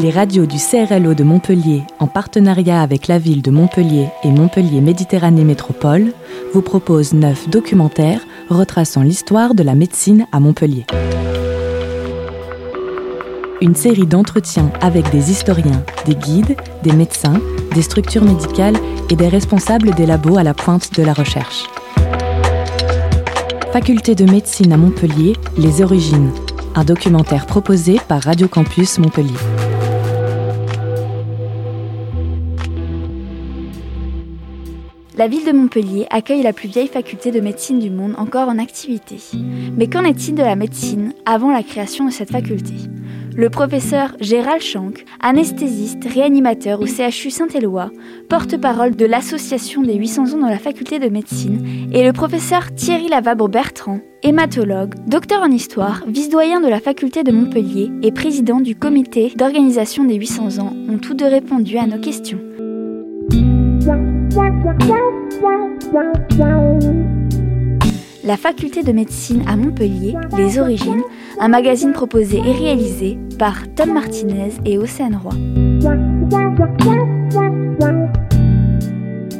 Les radios du CRLO de Montpellier, en partenariat avec la ville de Montpellier et Montpellier Méditerranée Métropole, vous proposent neuf documentaires retraçant l'histoire de la médecine à Montpellier. Une série d'entretiens avec des historiens, des guides, des médecins, des structures médicales et des responsables des labos à la pointe de la recherche. Faculté de médecine à Montpellier, Les origines. Un documentaire proposé par Radio Campus Montpellier. La ville de Montpellier accueille la plus vieille faculté de médecine du monde encore en activité. Mais qu'en est-il de la médecine avant la création de cette faculté? Le professeur Gérald Schank, anesthésiste, réanimateur au CHU Saint-Éloi, porte-parole de l'association des 800 ans dans la faculté de médecine, et le professeur Thierry Lavabre-Bertrand, hématologue, docteur en histoire, vice-doyen de la faculté de Montpellier et président du comité d'organisation des 800 ans, ont tous deux répondu à nos questions. La faculté de médecine à Montpellier, Les Origines, un magazine proposé et réalisé par Tom Martinez et Océane Roy.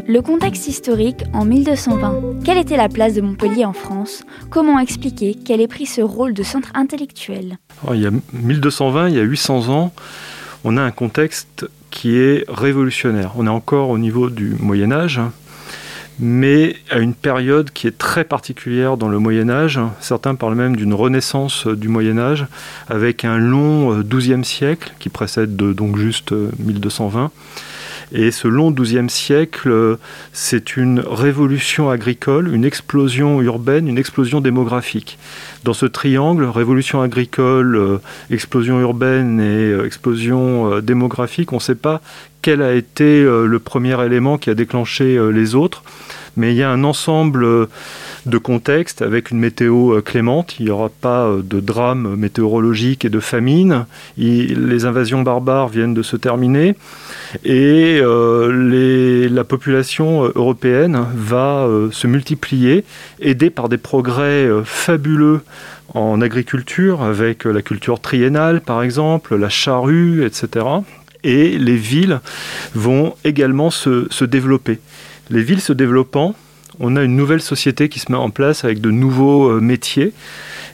Le contexte historique en 1220. Quelle était la place de Montpellier en France? Comment expliquer qu'elle ait pris ce rôle de centre intellectuel? Il y a 1220, il y a 800 ans, on a un contexte qui est révolutionnaire. On est encore au niveau du Moyen Âge, mais à une période qui est très particulière dans le Moyen Âge. Certains parlent même d'une renaissance du Moyen Âge, avec un long XIIe siècle qui précède donc juste 1220. Et ce long XIIe siècle, c'est une révolution agricole, une explosion urbaine, une explosion démographique. Dans ce triangle, révolution agricole, explosion urbaine et explosion démographique, on ne sait pas quel a été le premier élément qui a déclenché les autres mais il y a un ensemble euh, de contextes avec une météo euh, clémente. Il n'y aura pas euh, de drame météorologique et de famine. les invasions barbares viennent de se terminer et la population européenne va se multiplier, aidée par des progrès fabuleux en agriculture, avec la culture triennale par exemple, la charrue, etc. Et les villes vont également se développer. Les villes se développant, on a une nouvelle société qui se met en place avec de nouveaux euh, métiers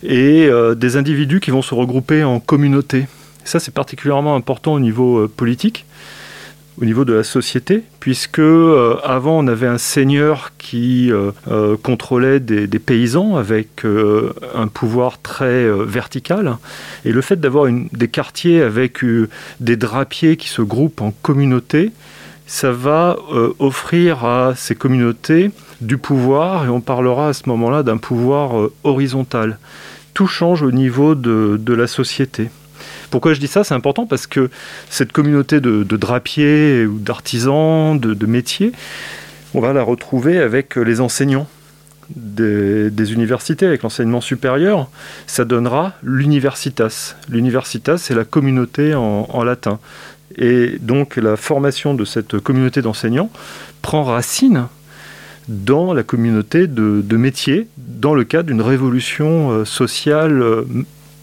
et euh, des individus qui vont se regrouper en communautés. Ça, c'est particulièrement important au niveau euh, politique, au niveau de la société, puisque avant, on avait un seigneur qui contrôlait des, paysans avec un pouvoir très vertical. Et le fait d'avoir des quartiers avec des drapiers qui se groupent en communautés, ça va offrir à ces communautés du pouvoir, et on parlera à ce moment-là d'un pouvoir euh, horizontal. Tout change au niveau de, la société. Pourquoi je dis ça? C'est important parce que cette communauté de, drapiers ou d'artisans, de, métiers, on va la retrouver avec les enseignants des, universités, avec l'enseignement supérieur. Ça donnera l'universitas. L'universitas, c'est la communauté en latin. Et donc la formation de cette communauté d'enseignants prend racine dans la communauté de, métiers, dans le cadre d'une révolution euh, sociale euh,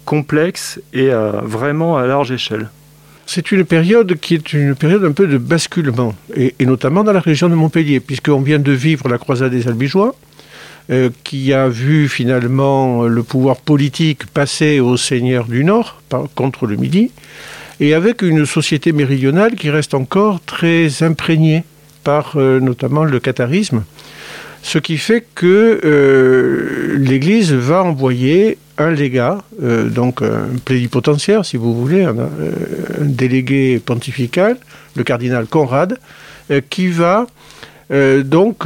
complexe et vraiment à large échelle. C'est une période qui est une période un peu de basculement, et, notamment dans la région de Montpellier, puisqu'on vient de vivre la croisade des Albigeois, euh, qui a vu finalement le pouvoir politique passer aux seigneurs du Nord contre le Midi et avec une société méridionale qui reste encore très imprégnée par notamment le catharisme, ce qui fait que euh, l'Église va envoyer un légat, euh, donc un plénipotentiaire si vous voulez, un, délégué pontifical, le cardinal Conrad, qui va donc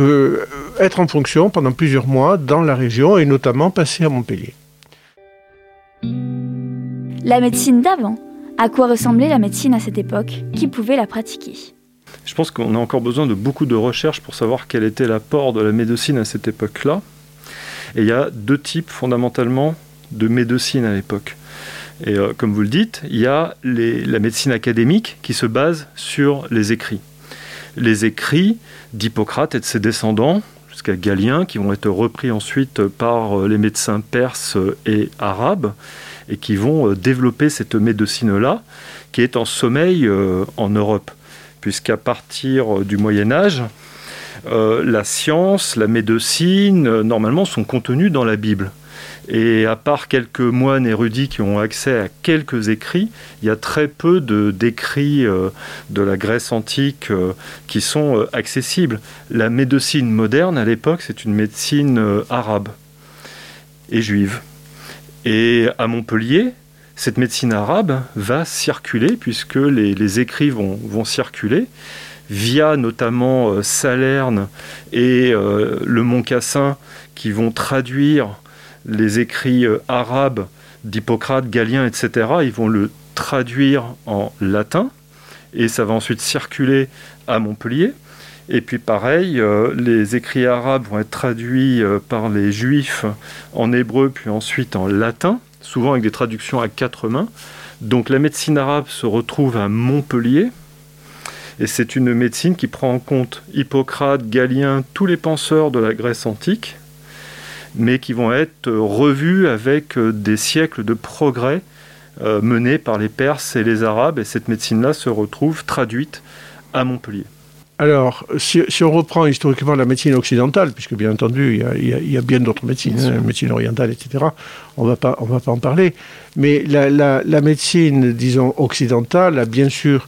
être en fonction pendant plusieurs mois dans la région et notamment passer à Montpellier. La médecine d'avant. À quoi ressemblait la médecine à cette époque? Qui pouvait la pratiquer? Je pense qu'on a encore besoin de beaucoup de recherches pour savoir quel était l'apport de la médecine à cette époque-là. Et il y a deux types fondamentalement de médecine à l'époque. Et euh, comme vous le dites, il y a la médecine académique qui se base sur les écrits. Les écrits d'Hippocrate et de ses descendants, jusqu'à Galien, qui vont être repris ensuite par les médecins perses et arabes, et qui vont développer cette médecine-là, qui est en sommeil en Europe, puisqu'à partir du Moyen Âge, la science, la médecine, normalement, sont contenues dans la Bible. Et à part quelques moines érudits qui ont accès à quelques écrits, il y a très peu d'écrits euh, de la Grèce antique euh, qui sont euh, accessibles. La médecine moderne, à l'époque, c'est une médecine arabe et juive. Et à Montpellier, cette médecine arabe va circuler, puisque les, écrits vont, circuler, via notamment Salerne et le Mont Cassin, qui vont traduire les écrits euh, arabes d'Hippocrate, Galien, etc., ils vont le traduire en latin et ça va ensuite circuler à Montpellier. Et puis pareil, euh, les écrits arabes vont être traduits euh, par les juifs en hébreu, puis ensuite en latin, souvent avec des traductions à quatre mains. Donc la médecine arabe se retrouve à Montpellier, et c'est une médecine qui prend en compte Hippocrate, Galien, tous les penseurs de la Grèce antique, mais qui vont être revus avec euh, des siècles de progrès euh, menés par les Perses et les Arabes, et cette médecine-là se retrouve traduite à Montpellier. Alors, si, on reprend historiquement la médecine occidentale, puisque bien entendu, il y a, bien d'autres médecines, hein, médecine orientale, etc., on ne va pas en parler, mais la, la, médecine, disons, occidentale a bien sûr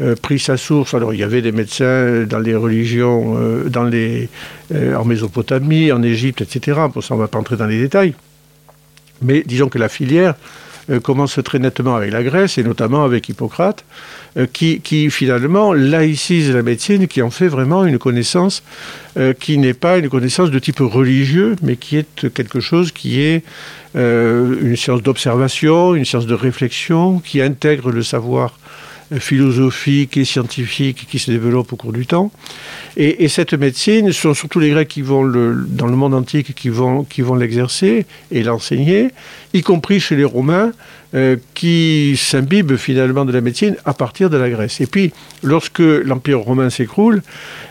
euh, pris sa source. Alors il y avait des médecins dans les religions, euh, dans les, euh, en Mésopotamie, en Égypte, etc. Pour ça, on ne va pas entrer dans les détails. Mais disons que la filière commence très nettement avec la Grèce et notamment avec Hippocrate, qui, qui, finalement laïcise la médecine, qui en fait vraiment une connaissance qui n'est pas une connaissance de type religieux, mais qui est quelque chose qui est une science d'observation, une science de réflexion, qui intègre le savoir philosophique et scientifique qui se développe au cours du temps. Et, cette médecine, ce sont surtout les Grecs qui vont dans le monde antique qui vont, qui vont l'exercer et l'enseigner, y compris chez les Romains, euh, qui s'imbibent finalement de la médecine à partir de la Grèce. Et puis, lorsque l'Empire romain s'écroule,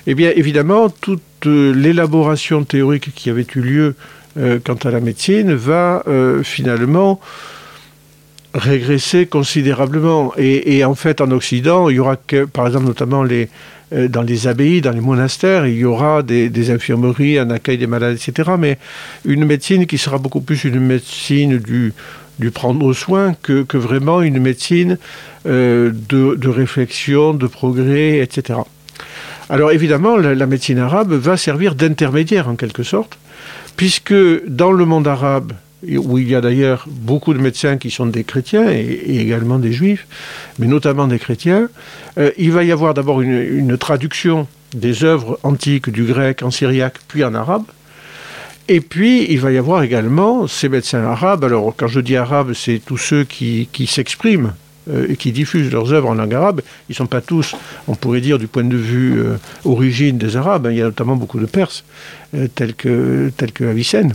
eh bien évidemment, toute euh, l'élaboration théorique qui avait eu lieu euh, quant à la médecine va finalement régresser considérablement. Et, en fait, en Occident, il y aura que, par exemple, notamment les, euh, dans les abbayes, dans les monastères, il y aura des, infirmeries, un accueil des malades, etc. Mais une médecine qui sera beaucoup plus une médecine du, du prendre soin que, que vraiment une médecine euh, de, de, réflexion, de progrès, etc. Alors évidemment, la médecine arabe va servir d'intermédiaire en quelque sorte, puisque dans le monde arabe, où il y a d'ailleurs beaucoup de médecins qui sont des chrétiens et, également des juifs, mais notamment des chrétiens, euh, il va y avoir d'abord une, traduction des œuvres antiques du grec en syriaque puis en arabe. Et puis, il va y avoir également ces médecins arabes. Alors, quand je dis arabe, c'est tous ceux qui, s'expriment euh, et qui diffusent leurs œuvres en langue arabe. Ils ne sont pas tous, on pourrait dire, du point de vue euh, origine des Arabes. Il y a notamment beaucoup de Perses, tels, que, tels que Avicenne.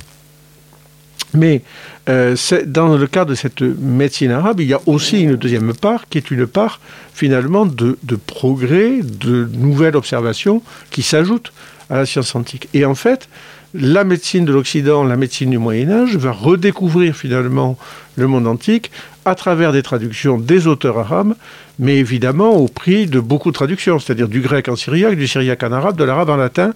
Mais euh, dans le cadre de cette médecine arabe, il y a aussi une deuxième part qui est une part finalement de, progrès, de nouvelles observations qui s'ajoutent à la science antique. Et en fait, la médecine de l'Occident, la médecine du Moyen Âge, va redécouvrir finalement le monde antique à travers des traductions des auteurs arabes, mais évidemment au prix de beaucoup de traductions, c'est-à-dire du grec en syriaque, du syriaque en arabe, de l'arabe en latin,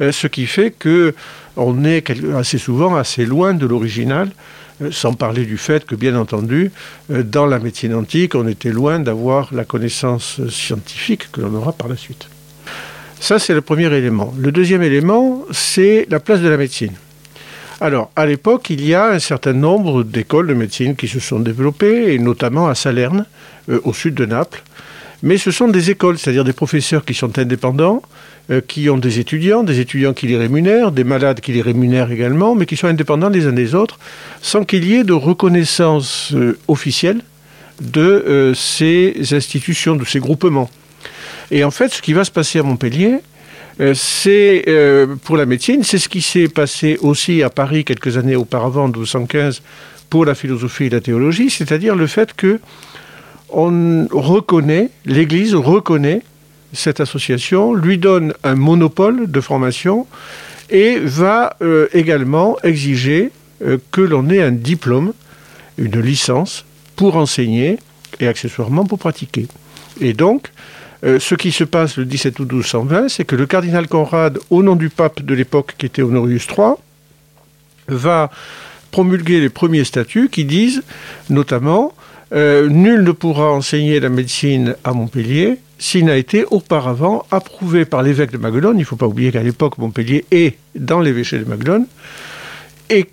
euh, ce qui fait que on est assez souvent assez loin de l'original, euh, sans parler du fait que, bien entendu, euh, dans la médecine antique, on était loin d'avoir la connaissance scientifique que l'on aura par la suite. Ça, c'est le premier élément. Le deuxième élément, c'est la place de la médecine. Alors, à l'époque, il y a un certain nombre d'écoles de médecine qui se sont développées, et notamment à Salerne, euh, au sud de Naples. Mais ce sont des écoles, c'est-à-dire des professeurs qui sont indépendants, euh, qui ont des étudiants, des étudiants qui les rémunèrent, des malades qui les rémunèrent également, mais qui sont indépendants les uns des autres, sans qu'il y ait de reconnaissance euh, officielle de ces institutions, de ces groupements. Et en fait, ce qui va se passer à Montpellier, c'est euh, pour la médecine, c'est ce qui s'est passé aussi à Paris quelques années auparavant, en 1215, pour la philosophie et la théologie, c'est-à-dire le fait que on reconnaît, l'Église reconnaît cette association, lui donne un monopole de formation et va euh, également exiger euh, que l'on ait un diplôme, une licence, pour enseigner et accessoirement pour pratiquer. Et donc, euh, ce qui se passe le 17 août 1220, c'est que le cardinal Conrad, au nom du pape de l'époque qui était Honorius III, va promulguer les premiers statuts qui disent notamment nul ne pourra enseigner la médecine à Montpellier s'il n'a été auparavant approuvé par l'évêque de Maguelone. Il ne faut pas oublier qu'à l'époque, Montpellier est dans l'évêché de Maguelone. Et,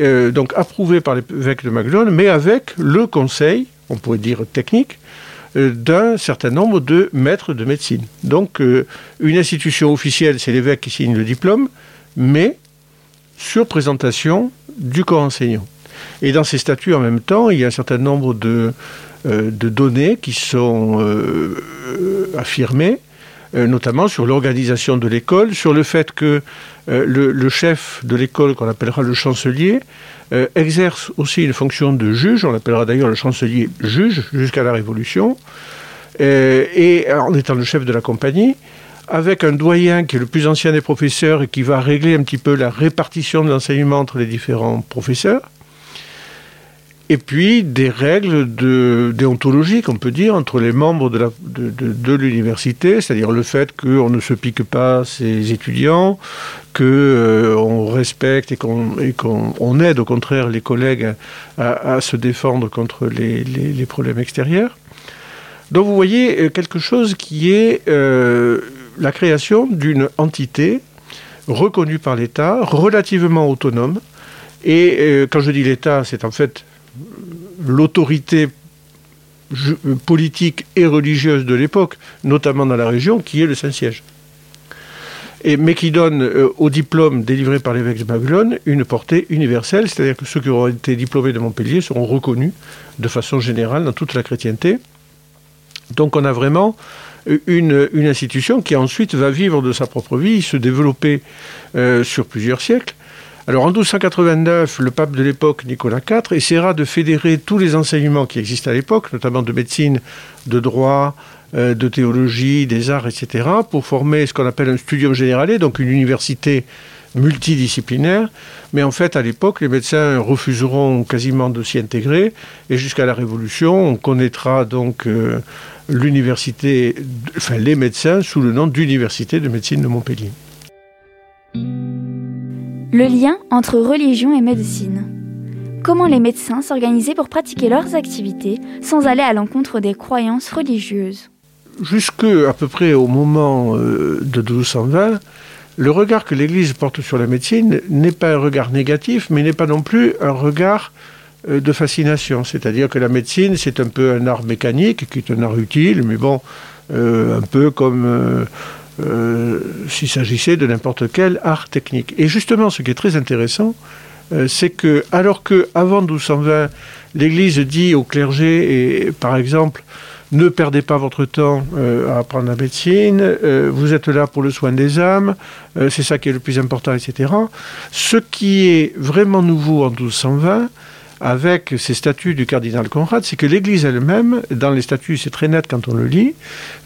euh, donc approuvé par l'évêque de Maguelone, mais avec le conseil, on pourrait dire technique, euh, d'un certain nombre de maîtres de médecine. Donc, euh, une institution officielle, c'est l'évêque qui signe le diplôme, mais sur présentation du corps enseignant. Et dans ces statuts, en même temps, il y a un certain nombre de, euh, données qui sont euh, affirmées, euh, notamment sur l'organisation de l'école, sur le fait que le, chef de l'école, qu'on appellera le chancelier, exerce aussi une fonction de juge, on l'appellera d'ailleurs le chancelier juge jusqu'à la Révolution, et en étant le chef de la compagnie, avec un doyen qui est le plus ancien des professeurs et qui va régler un petit peu la répartition de l'enseignement entre les différents professeurs et puis des règles de déontologique, on peut dire, entre les membres de, de, l'université, c'est-à-dire le fait qu'on ne se pique pas ses étudiants, qu'on euh, respecte et qu'on aide au contraire les collègues à, se défendre contre les, problèmes extérieurs. Donc vous voyez euh, quelque chose qui est euh, la création d'une entité reconnue par l'État, relativement autonome. Et quand je dis l'État, c'est en fait l'autorité politique et religieuse de l'époque, notamment dans la région, qui est le Saint-Siège. Et, mais qui donne euh, au diplôme délivré par l'évêque de Babylone une portée universelle, c'est-à-dire que ceux qui auront été diplômés de Montpellier seront reconnus de façon générale dans toute la chrétienté. Donc on a vraiment une, institution qui ensuite va vivre de sa propre vie, se développer euh, sur plusieurs siècles. Alors en 1289, le pape de l'époque, Nicolas IV, essaiera de fédérer tous les enseignements qui existent à l'époque, notamment de médecine, de droit, euh, de théologie, des arts, etc., pour former ce qu'on appelle un studium généralé, donc une université multidisciplinaire. Mais en fait, à l'époque, les médecins refuseront quasiment de s'y intégrer. Et jusqu'à la Révolution, on connaîtra donc euh, l'université, enfin les médecins sous le nom d'Université de médecine de Montpellier. Le lien entre religion et médecine. Comment les médecins s'organisaient pour pratiquer leurs activités sans aller à l'encontre des croyances religieuses? Jusque à peu près au moment euh, de 1220, le regard que l'Église porte sur la médecine n'est pas un regard négatif, mais n'est pas non plus un regard euh, de fascination. C'est-à-dire que la médecine, c'est un peu un art mécanique, qui est un art utile, mais bon, euh, un peu comme s'il s'agissait de n'importe quel art technique. Et justement, ce qui est très intéressant, euh, c'est que, alors que avant 1220, l'Église dit au clergé, et, par exemple, ne perdez pas votre temps euh, à apprendre la médecine, vous êtes là pour le soin des âmes, c'est ça qui est le plus important, etc. Ce qui est vraiment nouveau en 1220, avec ces statuts du cardinal Conrad, c'est que l'Église elle-même, dans les statuts, c'est très net quand on le lit,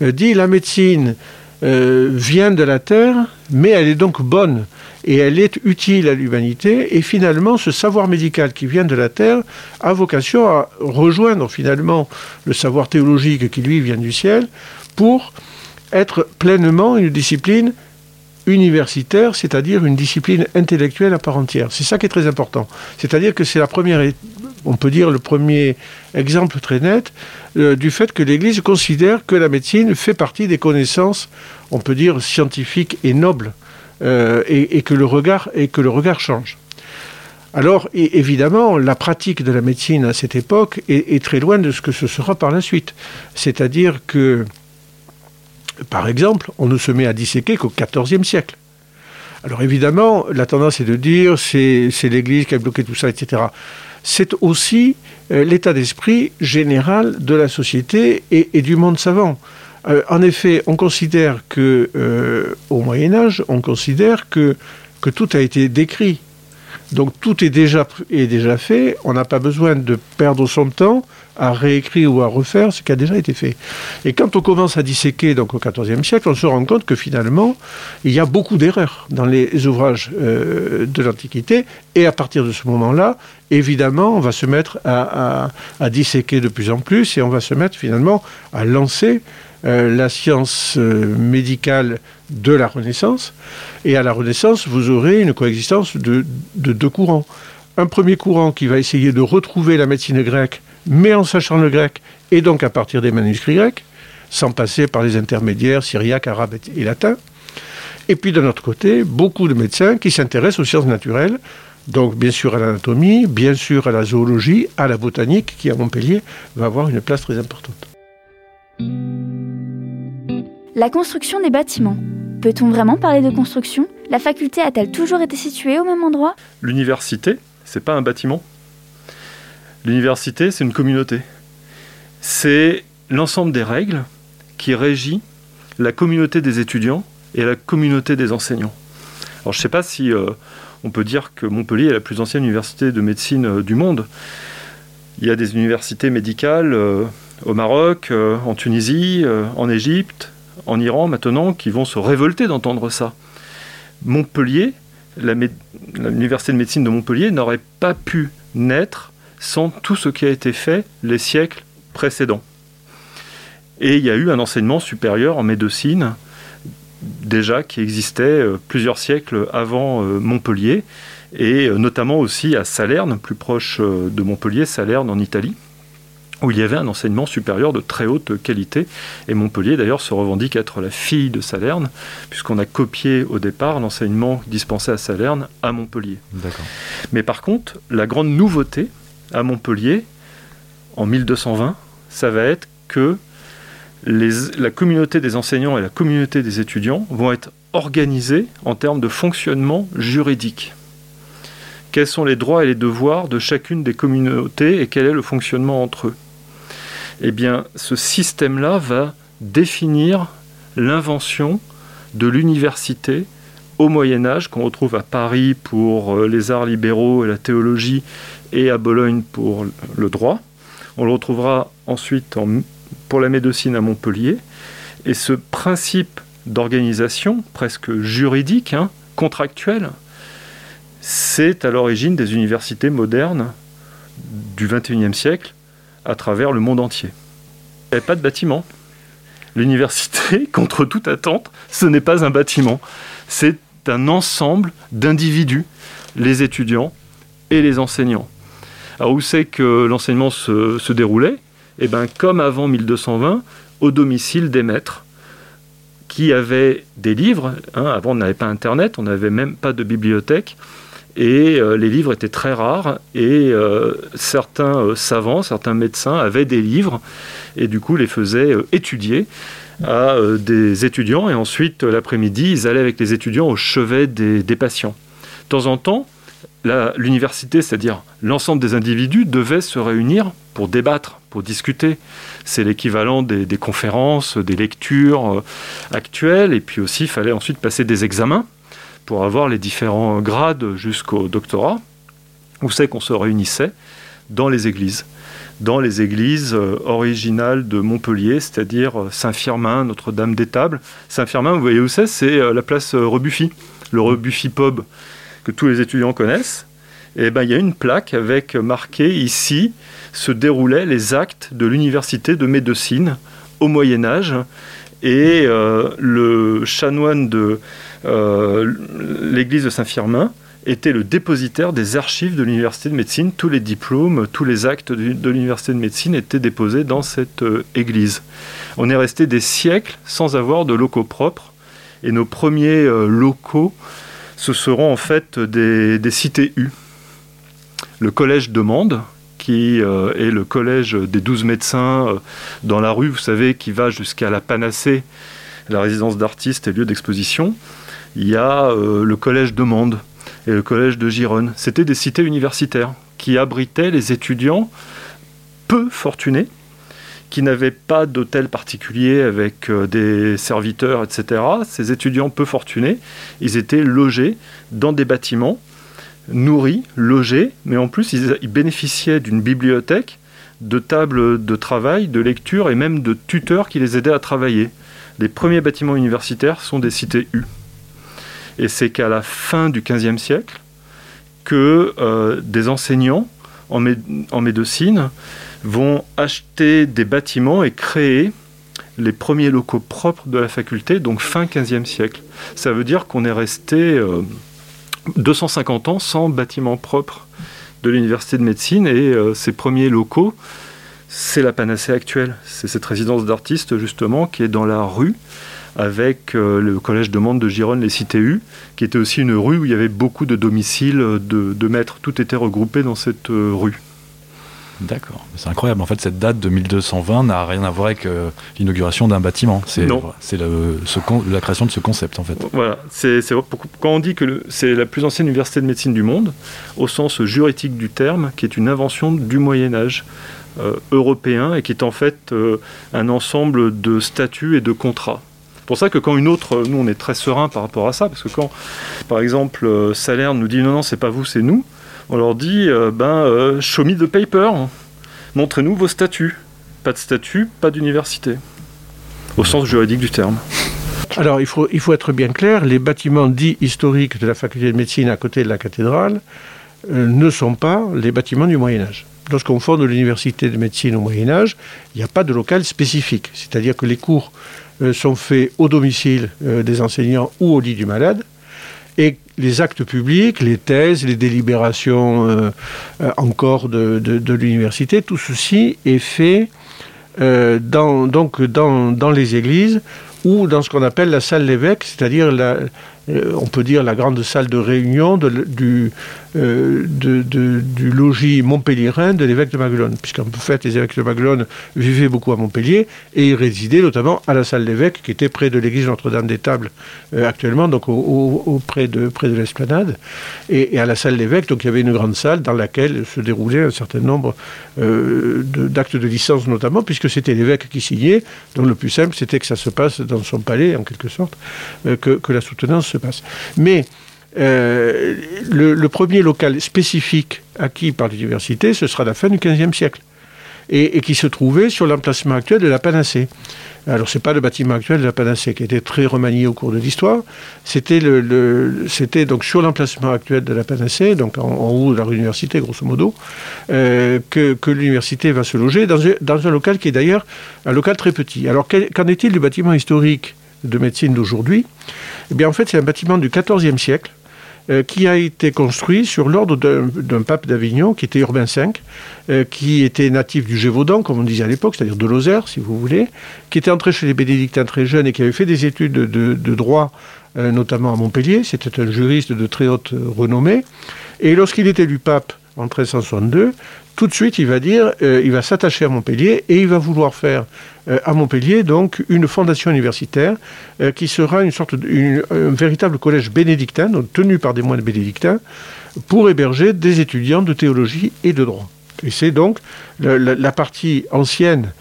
dit la médecine, euh, vient de la Terre, mais elle est donc bonne et elle est utile à l'humanité. Et finalement, ce savoir médical qui vient de la Terre a vocation à rejoindre finalement le savoir théologique qui lui vient du ciel pour être pleinement une discipline universitaire, c'est-à-dire une discipline intellectuelle à part entière. C'est ça qui est très important. C'est-à-dire que c'est la première on peut dire, le premier exemple très net euh, du fait que l'Église considère que la médecine fait partie des connaissances, on peut dire, scientifiques et nobles, euh, et, que le regard, et que le regard change. Alors, évidemment, la pratique de la médecine à cette époque est, très loin de ce que ce sera par la suite. C'est-à-dire que, par exemple, on ne se met à disséquer qu'au XIVe siècle. Alors évidemment, la tendance est de dire c'est l'Église qui a bloqué tout ça, etc c'est aussi euh, l'état d'esprit général de la société et, du monde savant. Euh, en effet, on considère que euh, au Moyen Âge, on considère que, que tout a été décrit. Donc tout est déjà, est déjà fait, on n'a pas besoin de perdre son temps à réécrire ou à refaire ce qui a déjà été fait. Et quand on commence à disséquer, donc au XIVe siècle, on se rend compte que finalement, il y a beaucoup d'erreurs dans les ouvrages euh, de l'Antiquité, et à partir de ce moment-là, évidemment, on va se mettre à, disséquer de plus en plus, et on va se mettre finalement à lancer la science euh, médicale de la Renaissance. Et à la Renaissance, vous aurez une coexistence de, deux courants. Un premier courant qui va essayer de retrouver la médecine grecque, mais en sachant le grec, et donc à partir des manuscrits grecs, sans passer par les intermédiaires syriaques, arabes et latins. Et puis d'un autre côté, beaucoup de médecins qui s'intéressent aux sciences naturelles, donc bien sûr à l'anatomie, bien sûr à la zoologie, à la botanique, qui à Montpellier va avoir une place très importante. La construction des bâtiments. Peut-on vraiment parler de construction? La faculté a-t-elle toujours été située au même endroit? L'université, c'est pas un bâtiment? L'université, c'est une communauté. C'est l'ensemble des règles qui régit la communauté des étudiants et la communauté des enseignants. Alors je ne sais pas si euh, on peut dire que Montpellier est la plus ancienne université de médecine euh, du monde. Il y a des universités médicales euh, au Maroc, en Tunisie, en Égypte, en Iran maintenant qui vont se révolter d'entendre ça. Montpellier, l'université de médecine de Montpellier n'aurait pas pu naître sans tout ce qui a été fait les siècles précédents. Et il y a eu un enseignement supérieur en médecine déjà qui existait euh, plusieurs siècles avant euh, Montpellier et euh, notamment aussi à Salerne, plus proche de Montpellier, Salerne en Italie où il y avait un enseignement supérieur de très haute qualité. Et Montpellier, d'ailleurs, se revendique être la fille de Salerne, puisqu'on a copié au départ l'enseignement dispensé à Salerne à Montpellier. Mais par contre, la grande nouveauté à Montpellier, en 1220, ça va être que la communauté des enseignants et la communauté des étudiants vont être organisées en termes de fonctionnement juridique quels sont les droits et les devoirs de chacune des communautés et quel est le fonctionnement entre eux? Eh bien, ce système-là va définir l'invention de l'université au Moyen Âge, qu'on retrouve à Paris pour euh, les arts libéraux et la théologie, et à Bologne pour le droit. On le retrouvera ensuite pour la médecine à Montpellier. Et ce principe d'organisation, presque juridique, hein, contractuel, c'est à l'origine des universités modernes du XXIe siècle, à travers le monde entier. Il n'y avait pas de bâtiment. L'université, contre toute attente, ce n'est pas un bâtiment. C'est un ensemble d'individus, les étudiants et les enseignants. Alors où c'est que l'enseignement se, déroulait? Eh bien, comme avant 1220, au domicile des maîtres, qui avaient des livres. Hein, avant, on n'avait pas Internet, on n'avait même pas de bibliothèque et euh, les livres étaient très rares. Et euh, certains euh, savants, certains médecins avaient des livres. Et du coup les faisaient étudier à des étudiants. Et ensuite l'après-midi ils allaient avec les étudiants au chevet des, patients. De temps en temps, l'université, c'est-à-dire l'ensemble des individus, devait se réunir pour débattre, pour discuter. C'est l'équivalent des, des, conférences, des lectures actuelles, et puis aussi il fallait ensuite passer des examens pour avoir les différents grades jusqu'au doctorat, où c'est qu'on se réunissait dans les églises, dans les églises euh, originales de Montpellier, c'est-à-dire euh, Saint-Firmin, Notre-Dame des Tables. Saint-Firmin, vous voyez où c'est? C'est euh, la place Rebuffy, le Rebuffy Pub que tous les étudiants connaissent. Et ben, il y a une plaque avec marqué ici se déroulaient les actes de l'université de médecine au Moyen Âge. Et le chanoine de l'église de Saint-Firmin était le dépositaire des archives de l'université de médecine. Tous les diplômes, tous les actes de l'université de médecine étaient déposés dans cette euh, église. On est resté des siècles sans avoir de locaux propres. Et nos premiers euh, locaux, ce seront en fait des, cités U. Le collège de Mende, qui est le collège des douze médecins dans la rue, vous savez, qui va jusqu'à la Panacée, la résidence d'artistes et lieu d'exposition il y a euh, le collège de Mende et le collège de Gironne. C'était des cités universitaires qui abritaient les étudiants peu fortunés, qui n'avaient pas d'hôtel particulier avec euh, des serviteurs, etc. Ces étudiants peu fortunés, ils étaient logés dans des bâtiments nourris, logés, mais en plus ils, bénéficiaient d'une bibliothèque, de tables de travail, de lecture et même de tuteurs qui les aidaient à travailler. Les premiers bâtiments universitaires sont des cités U. Et c'est qu'à la fin du XVe siècle que euh, des enseignants en, médecine vont acheter des bâtiments et créer les premiers locaux propres de la faculté, donc fin XVe siècle. Ça veut dire qu'on est resté 250 euh, ans sans bâtiment propre de l'université de médecine et euh, ces premiers locaux, c'est la panacée actuelle. C'est cette résidence d'artistes justement qui est dans la rue avec euh, le collège de Mende de Gironne, les cités U, qui était aussi une rue où il y avait beaucoup de domiciles de, de maîtres. Tout était regroupé dans cette rue. D'accord. C'est incroyable. En fait, cette date de 1220 n'a rien à voir avec euh, l'inauguration d'un bâtiment. C'est la création de ce concept, en fait. Voilà. C'est quand on dit que c'est la plus ancienne université de médecine du monde, au sens juridique du terme, qui est une invention du Moyen Âge. Euh, européen et qui est en fait euh, un ensemble de statuts et de contrats. C'est pour ça que quand une autre, nous on est très serein par rapport à ça, parce que quand par exemple Salerne nous dit non non c'est pas vous c'est nous, on leur dit euh, ben, euh, show me the paper, montrez-nous vos statuts. Pas de statut, pas d'université, au sens juridique du terme. Alors, il faut, être bien clair, les bâtiments dits historiques de la faculté de médecine à côté de la cathédrale euh, ne sont pas les bâtiments du Moyen Âge. Lorsqu'on fonde l'université de médecine au Moyen Âge, il n'y a pas de local spécifique. C'est-à-dire que les cours sont faits au domicile des enseignants ou au lit du malade. Et les actes publics, les thèses, les délibérations euh, euh, encore de, l'université, tout ceci est fait euh, dans, donc dans, les églises ou dans ce qu'on appelle la salle l'évêque, c'est-à-dire la, euh, on peut dire la grande salle de réunion du, euh, du logis montpellierin de l'évêque de Maguelone, puisqu'en fait les évêques de Maguelone vivaient beaucoup à Montpellier et ils résidaient notamment à la salle d'évêque qui était près de l'église Notre-Dame des Tables euh, actuellement, donc au, de, près de l'esplanade, et, à la salle d'évêque, donc il y avait une grande salle dans laquelle se déroulait un certain nombre d'actes de, licence notamment, puisque c'était l'évêque qui signait, donc le plus simple c'était que ça se passe dans son palais en quelque sorte, que, que la soutenance passe. Mais euh, le, premier local spécifique acquis par l'université, ce sera la fin du XVe siècle, et, qui se trouvait sur l'emplacement actuel de la Panacée. Alors, ce n'est pas le bâtiment actuel de la Panacée qui a été très remanié au cours de l'histoire. C'était donc sur l'emplacement actuel de la Panacée, donc en, haut de la université, grosso modo, euh, que, l'université va se loger dans, un local qui est d'ailleurs un local très petit. Alors, qu'en est-il du bâtiment historique de médecine d'aujourd'hui? Eh bien, en fait, c'est un bâtiment du XIVe siècle euh, qui a été construit sur l'ordre d'un pape d'Avignon, qui était Urbain V, euh, qui était natif du Gévaudan, comme on disait à l'époque, c'est-à-dire de Lozère, si vous voulez, qui était entré chez les bénédictins très jeunes et qui avait fait des études de, droit, euh, notamment à Montpellier. C'était un juriste de très haute renommée. Et lorsqu'il était élu pape en 1362, tout de suite, il va dire, euh, il va s'attacher à Montpellier et il va vouloir faire euh, à Montpellier donc une fondation universitaire euh, qui sera une sorte un véritable collège bénédictin, tenu par des moines bénédictins, pour héberger des étudiants de théologie et de droit. Et c'est donc la, partie ancienne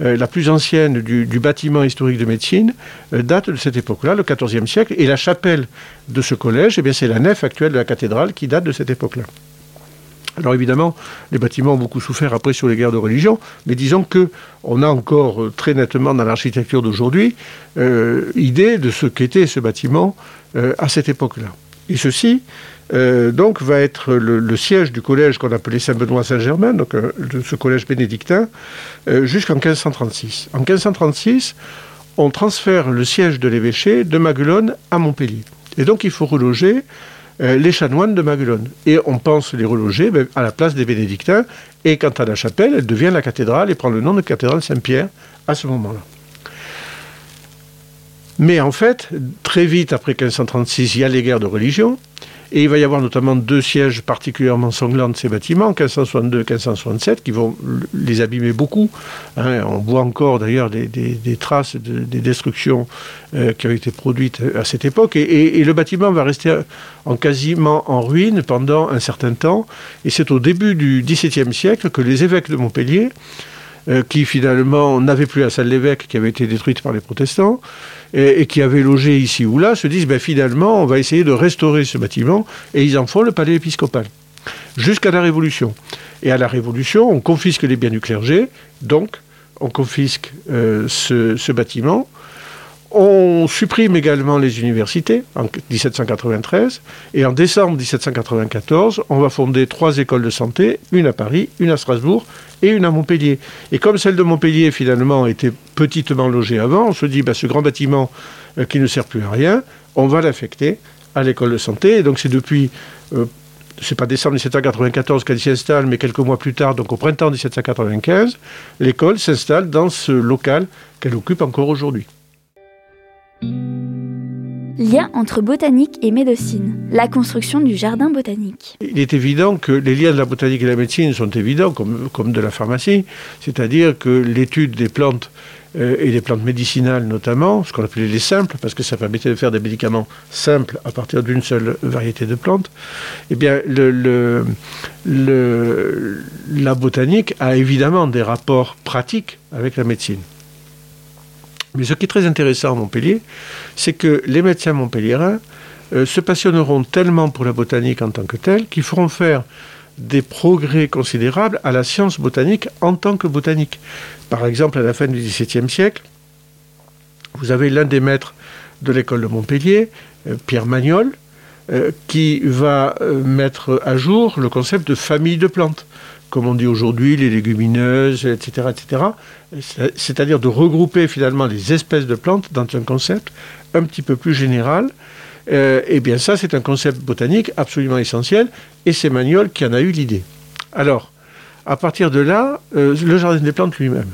la plus ancienne du, bâtiment historique de médecine date de cette époque-là, le XIVe siècle, et la chapelle de ce collège, eh c'est la nef actuelle de la cathédrale qui date de cette époque-là. Alors évidemment, les bâtiments ont beaucoup souffert après sur les guerres de religion, mais disons que on a encore euh, très nettement dans l'architecture d'aujourd'hui euh, idée de ce qu'était ce bâtiment euh, à cette époque-là. Et ceci, donc, va être le, siège du collège qu'on appelait Saint-Benoît-Saint-Germain, donc de ce collège bénédictin, jusqu'en 1536. En 1536, on transfère le siège de l'évêché de Maguelone à Montpellier. Et donc, il faut reloger euh, les chanoines de Maguelone. Et on pense les reloger ben, à la place des bénédictins. Et quant à la chapelle, elle devient la cathédrale et prend le nom de cathédrale Saint-Pierre à ce moment-là. Mais en fait, très vite après 1536, il y a les guerres de religion. Et il va y avoir notamment deux sièges particulièrement sanglants de ces bâtiments, 1562 et 1567, qui vont les abîmer beaucoup. Hein. on voit encore d'ailleurs des, traces des destructions euh, qui ont été produites à cette époque. Et, le bâtiment va rester en quasiment en ruine pendant un certain temps. Et c'est au début du XVIIe siècle que les évêques de Montpellier, euh, qui finalement n'avaient plus la salle d'évêque qui avait été détruite par les protestants, et, qui avaient logé ici ou là se disent ben, finalement, on va essayer de restaurer ce bâtiment et ils en font le palais épiscopal. Jusqu'à la Révolution. Et à la Révolution, on confisque les biens du clergé, donc on confisque euh, ce, bâtiment. On supprime également les universités en 1793 et en décembre 1794, on va fonder trois écoles de santé, une à Paris, une à Strasbourg et une à Montpellier. Et comme celle de Montpellier finalement était petitement logée avant, on se dit bah, ce grand bâtiment euh, qui ne sert plus à rien, on va l'affecter à l'école de santé. Et donc c'est depuis euh, c'est pas décembre 1794 qu'elle s'installe, mais quelques mois plus tard, donc au printemps 1795, l'école s'installe dans ce local qu'elle occupe encore aujourd'hui. Lien entre botanique et médecine, la construction du jardin botanique. Il est évident que les liens de la botanique et la médecine sont évidents, comme, de la pharmacie, c'est-à-dire que l'étude des plantes euh, et des plantes médicinales notamment, ce qu'on appelait les simples, parce que ça permettait de faire des médicaments simples à partir d'une seule variété de plantes, eh bien, la botanique a évidemment des rapports pratiques avec la médecine. Mais ce qui est très intéressant à Montpellier, c'est que les médecins montpelliérains euh, se passionneront tellement pour la botanique en tant que telle qu'ils feront faire des progrès considérables à la science botanique en tant que botanique. Par exemple, à la fin du XVIIe siècle, vous avez l'un des maîtres de l'école de Montpellier, euh, Pierre Magnol, euh, qui va mettre à jour le concept de famille de plantes comme on dit aujourd'hui, les légumineuses, etc., etc. C'est-à-dire de regrouper finalement les espèces de plantes dans un concept un petit peu plus général. Euh, eh bien ça, c'est un concept botanique absolument essentiel, et c'est Magnol qui en a eu l'idée. Alors, à partir de là, euh, le jardin des plantes lui-même.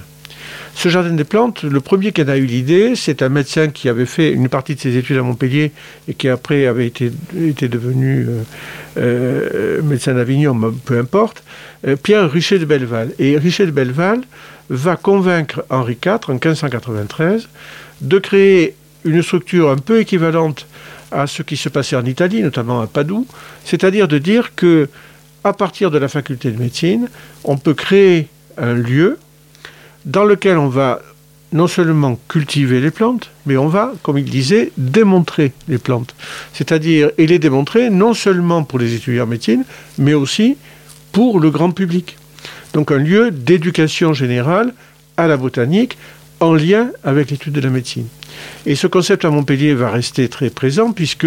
Ce jardin des plantes, le premier qui en a eu l'idée, c'est un médecin qui avait fait une partie de ses études à Montpellier et qui après avait été, devenu euh, euh, médecin d'Avignon, peu importe, euh, Pierre Richer de Belleval. Et Richer de Belleval va convaincre Henri IV en 1593 de créer une structure un peu équivalente à ce qui se passait en Italie, notamment à Padoue, c'est-à-dire de dire que à partir de la faculté de médecine, on peut créer un lieu dans lequel on va non seulement cultiver les plantes, mais on va, comme il disait, démontrer les plantes. C'est-à-dire, et les démontrer non seulement pour les étudiants en médecine, mais aussi pour le grand public. Donc un lieu d'éducation générale à la botanique en lien avec l'étude de la médecine. Et ce concept à Montpellier va rester très présent puisque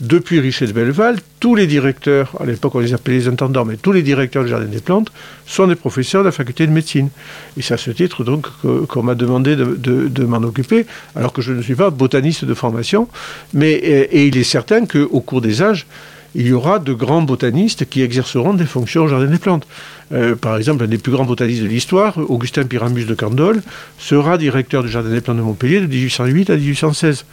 depuis Richet de Belleval, tous les directeurs, à l'époque on les appelait les intendants, mais tous les directeurs du Jardin des Plantes sont des professeurs de la faculté de médecine. Et c'est à ce titre donc qu'on m'a demandé de, m'en occuper, alors que je ne suis pas botaniste de formation. Mais, et, et il est certain qu'au cours des âges, il y aura de grands botanistes qui exerceront des fonctions au Jardin des Plantes. Euh, par exemple, un des plus grands botanistes de l'histoire, Augustin Pyramus de Candolle, sera directeur du Jardin des Plantes de Montpellier de 1808 à 1816.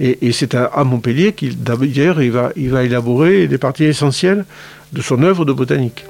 Et, c'est à, Montpellier qu'il, va, va élaborer des parties essentielles de son œuvre de botanique.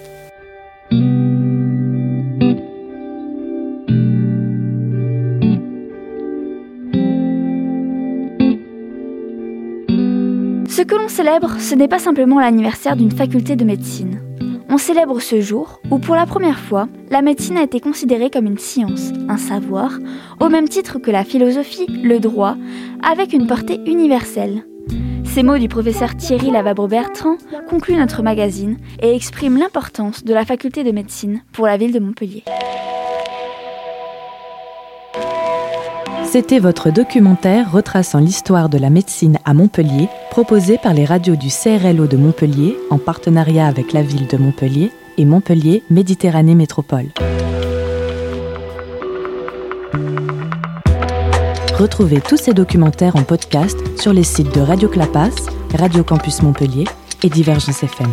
Célèbre, ce n'est pas simplement l'anniversaire d'une faculté de médecine. On célèbre ce jour où, pour la première fois, la médecine a été considérée comme une science, un savoir, au même titre que la philosophie, le droit, avec une portée universelle. Ces mots du professeur Thierry Lavabre-Bertrand concluent notre magazine et expriment l'importance de la faculté de médecine pour la ville de Montpellier. C'était votre documentaire retraçant l'histoire de la médecine à Montpellier, proposé par les radios du CRLO de Montpellier en partenariat avec la ville de Montpellier et Montpellier Méditerranée Métropole. Retrouvez tous ces documentaires en podcast sur les sites de Radio Clapas, Radio Campus Montpellier et Divergence FM.